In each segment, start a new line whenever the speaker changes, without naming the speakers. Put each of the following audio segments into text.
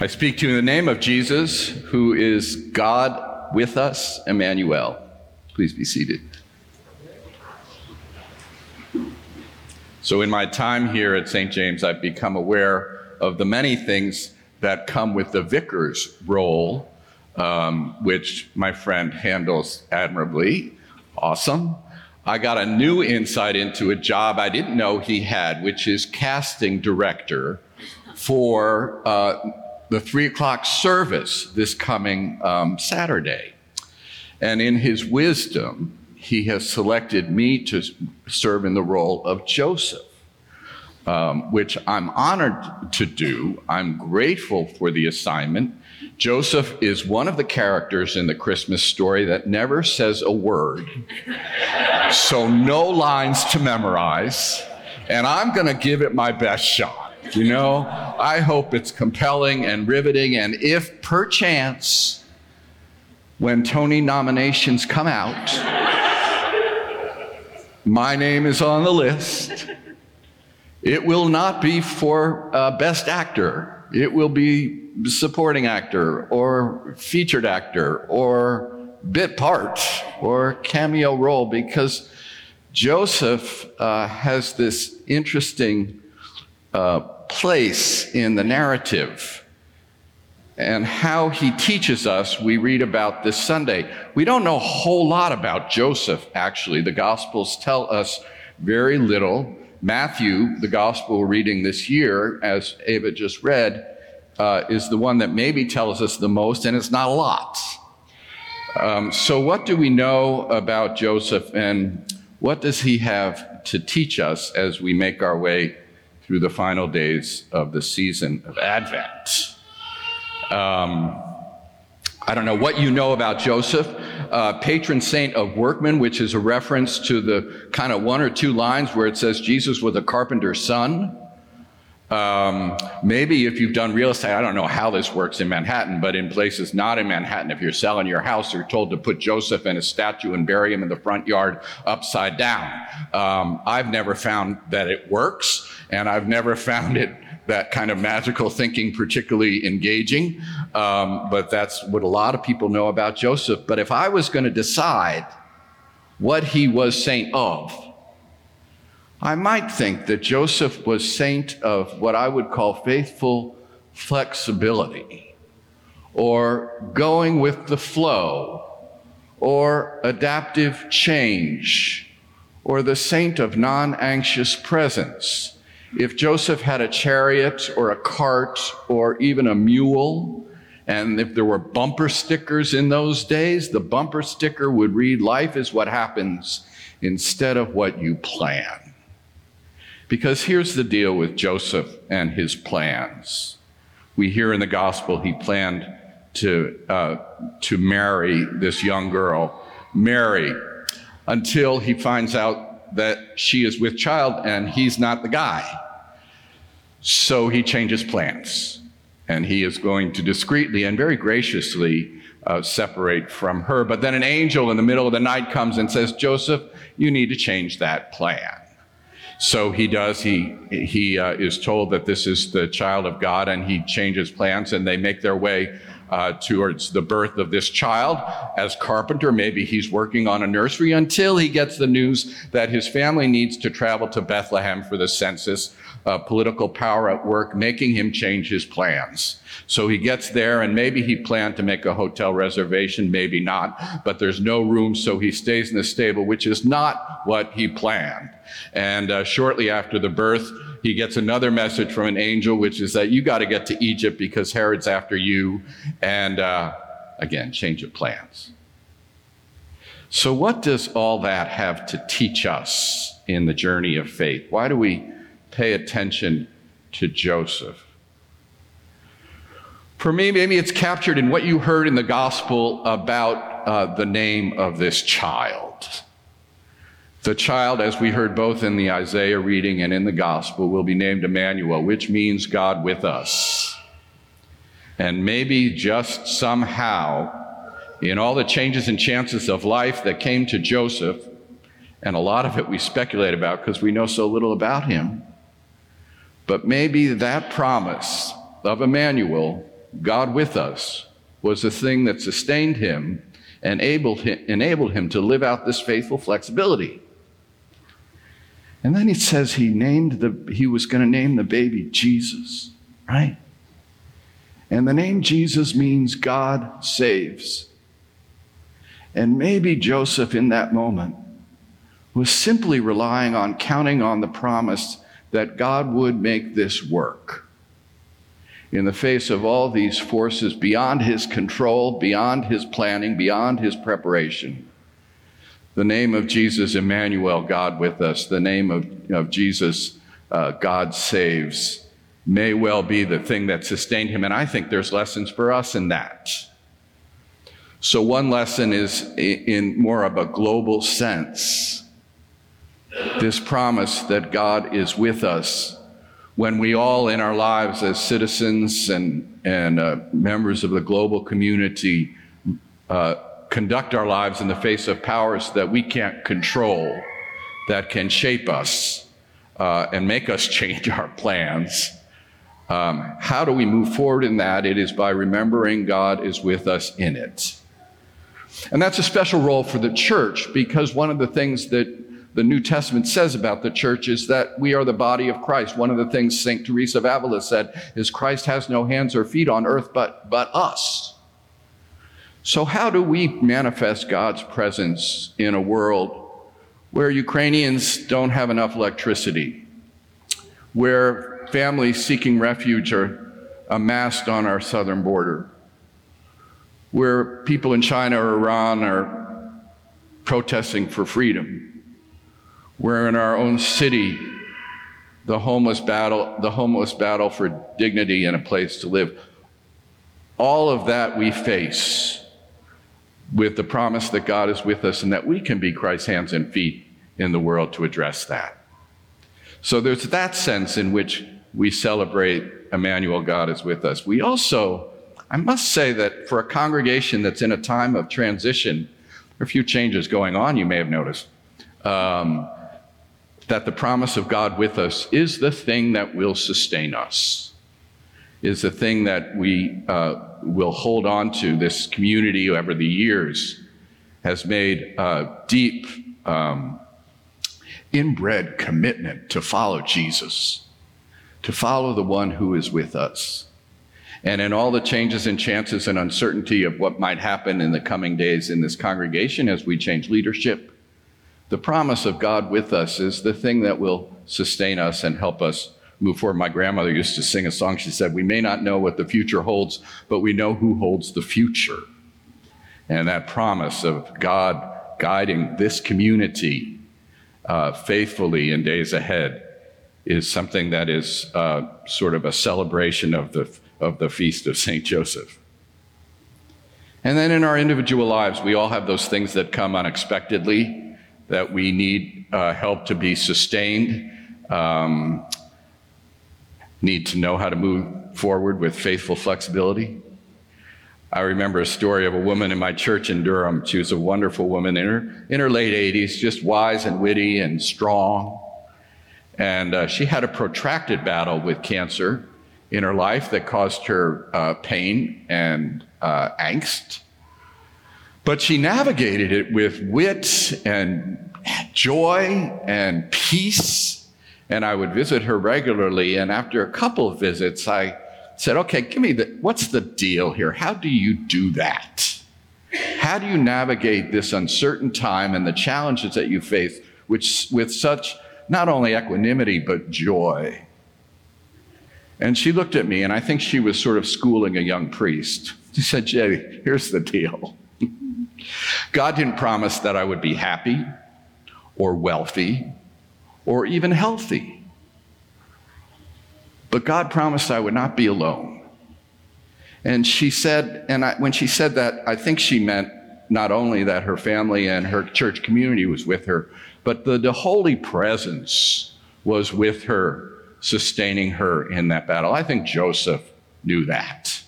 I speak to you in the name of Jesus, who is God with us, Emmanuel. Please be seated. So, in my time here at St. James, I've become aware of the many things that come with the vicar's role, um, which my friend handles admirably. Awesome. I got a new insight into a job I didn't know he had, which is casting director for uh, the three o'clock service this coming um, Saturday. And in his wisdom, he has selected me to serve in the role of Joseph, um, which I'm honored to do. I'm grateful for the assignment. Joseph is one of the characters in the Christmas story that never says a word, so no lines to memorize, and I'm going to give it my best shot. You know, I hope it's compelling and riveting, and if perchance, when Tony nominations come out, my name is on the list. It will not be for uh, Best Actor. It will be supporting actor or featured actor or bit part or cameo role because Joseph uh, has this interesting uh, place in the narrative and how he teaches us, we read about this Sunday. We don't know a whole lot about Joseph, actually. The Gospels tell us very little. Matthew, the Gospel reading this year, as Ava just read, uh, is the one that maybe tells us the most, and it's not a lot. Um, so, what do we know about Joseph, and what does he have to teach us as we make our way through the final days of the season of Advent? Um, I don't know what you know about Joseph, uh, patron saint of workmen, which is a reference to the kind of one or two lines where it says Jesus was a carpenter's son. Um, maybe if you've done real estate, I don't know how this works in Manhattan, but in places not in Manhattan, if you're selling your house, you're told to put Joseph in a statue and bury him in the front yard upside down. Um, I've never found that it works, and I've never found it that kind of magical thinking particularly engaging. Um, but that's what a lot of people know about Joseph. But if I was going to decide what he was saint of, I might think that Joseph was saint of what I would call faithful flexibility, or going with the flow, or adaptive change, or the saint of non anxious presence. If Joseph had a chariot or a cart or even a mule, and if there were bumper stickers in those days, the bumper sticker would read, Life is what happens instead of what you plan. Because here's the deal with Joseph and his plans. We hear in the gospel he planned to, uh, to marry this young girl, Mary, until he finds out that she is with child and he's not the guy. So he changes plans and he is going to discreetly and very graciously uh, separate from her. But then an angel in the middle of the night comes and says, Joseph, you need to change that plan. So he does. He he uh, is told that this is the child of God, and he changes plans, and they make their way uh, towards the birth of this child. As carpenter, maybe he's working on a nursery until he gets the news that his family needs to travel to Bethlehem for the census. Uh, political power at work, making him change his plans. So he gets there, and maybe he planned to make a hotel reservation, maybe not, but there's no room, so he stays in the stable, which is not what he planned. And uh, shortly after the birth, he gets another message from an angel, which is that you got to get to Egypt because Herod's after you. And uh, again, change of plans. So, what does all that have to teach us in the journey of faith? Why do we pay attention to Joseph? For me, maybe it's captured in what you heard in the gospel about uh, the name of this child. The child, as we heard both in the Isaiah reading and in the gospel, will be named Emmanuel, which means God with us. And maybe just somehow, in all the changes and chances of life that came to Joseph, and a lot of it we speculate about because we know so little about him, but maybe that promise of Emmanuel God with us, was the thing that sustained him and enabled him, enabled him to live out this faithful flexibility. And then he says he named the he was going to name the baby Jesus, right? And the name Jesus means God saves. And maybe Joseph in that moment was simply relying on counting on the promise that God would make this work. In the face of all these forces beyond his control, beyond his planning, beyond his preparation, the name of Jesus, Emmanuel, God with us, the name of, of Jesus, uh, God saves, may well be the thing that sustained him. And I think there's lessons for us in that. So, one lesson is in more of a global sense this promise that God is with us when we all in our lives as citizens and, and uh, members of the global community uh, conduct our lives in the face of powers that we can't control, that can shape us uh, and make us change our plans. Um, how do we move forward in that? It is by remembering God is with us in it. And that's a special role for the church because one of the things that the New Testament says about the church is that we are the body of Christ. One of the things St. Teresa of Avila said is Christ has no hands or feet on earth but, but us. So, how do we manifest God's presence in a world where Ukrainians don't have enough electricity, where families seeking refuge are amassed on our southern border, where people in China or Iran are protesting for freedom, where in our own city the homeless battle, the homeless battle for dignity and a place to live. All of that we face with the promise that God is with us and that we can be Christ's hands and feet in the world to address that. So there's that sense in which we celebrate Emmanuel, God is with us. We also, I must say that for a congregation that's in a time of transition, there are a few changes going on, you may have noticed, um, that the promise of God with us is the thing that will sustain us, is the thing that we uh, will hold on to. This community over the years has made a deep, um, inbred commitment to follow Jesus, to follow the one who is with us. And in all the changes and chances and uncertainty of what might happen in the coming days in this congregation as we change leadership, the promise of God with us is the thing that will sustain us and help us move forward. My grandmother used to sing a song. She said, We may not know what the future holds, but we know who holds the future. And that promise of God guiding this community uh, faithfully in days ahead is something that is uh, sort of a celebration of the, of the feast of St. Joseph. And then in our individual lives, we all have those things that come unexpectedly that we need uh, help to be sustained. Um, need to know how to move forward with faithful flexibility. I remember a story of a woman in my church in Durham. She was a wonderful woman in her, in her late 80s, just wise and witty and strong. And uh, she had a protracted battle with cancer in her life that caused her uh, pain and uh, angst. But she navigated it with wit and joy and peace and I would visit her regularly. And after a couple of visits, I said, okay, give me the, what's the deal here? How do you do that? How do you navigate this uncertain time and the challenges that you face which, with such not only equanimity, but joy? And she looked at me, and I think she was sort of schooling a young priest. She said, Jay, here's the deal. God didn't promise that I would be happy or wealthy or even healthy. But God promised I would not be alone. And she said, and I, when she said that, I think she meant not only that her family and her church community was with her, but the, the Holy Presence was with her, sustaining her in that battle. I think Joseph knew that.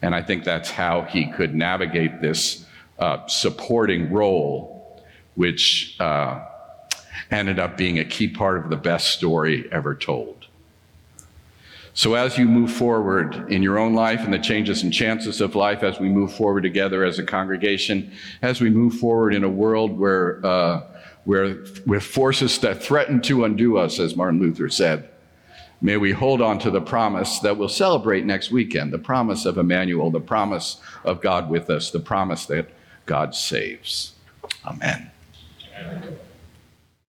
And I think that's how he could navigate this uh, supporting role, which uh, ended up being a key part of the best story ever told. So, as you move forward in your own life and the changes and chances of life, as we move forward together as a congregation, as we move forward in a world where, uh, where with forces that threaten to undo us, as Martin Luther said, may we hold on to the promise that we'll celebrate next weekend the promise of Emmanuel, the promise of God with us, the promise that God saves. Amen.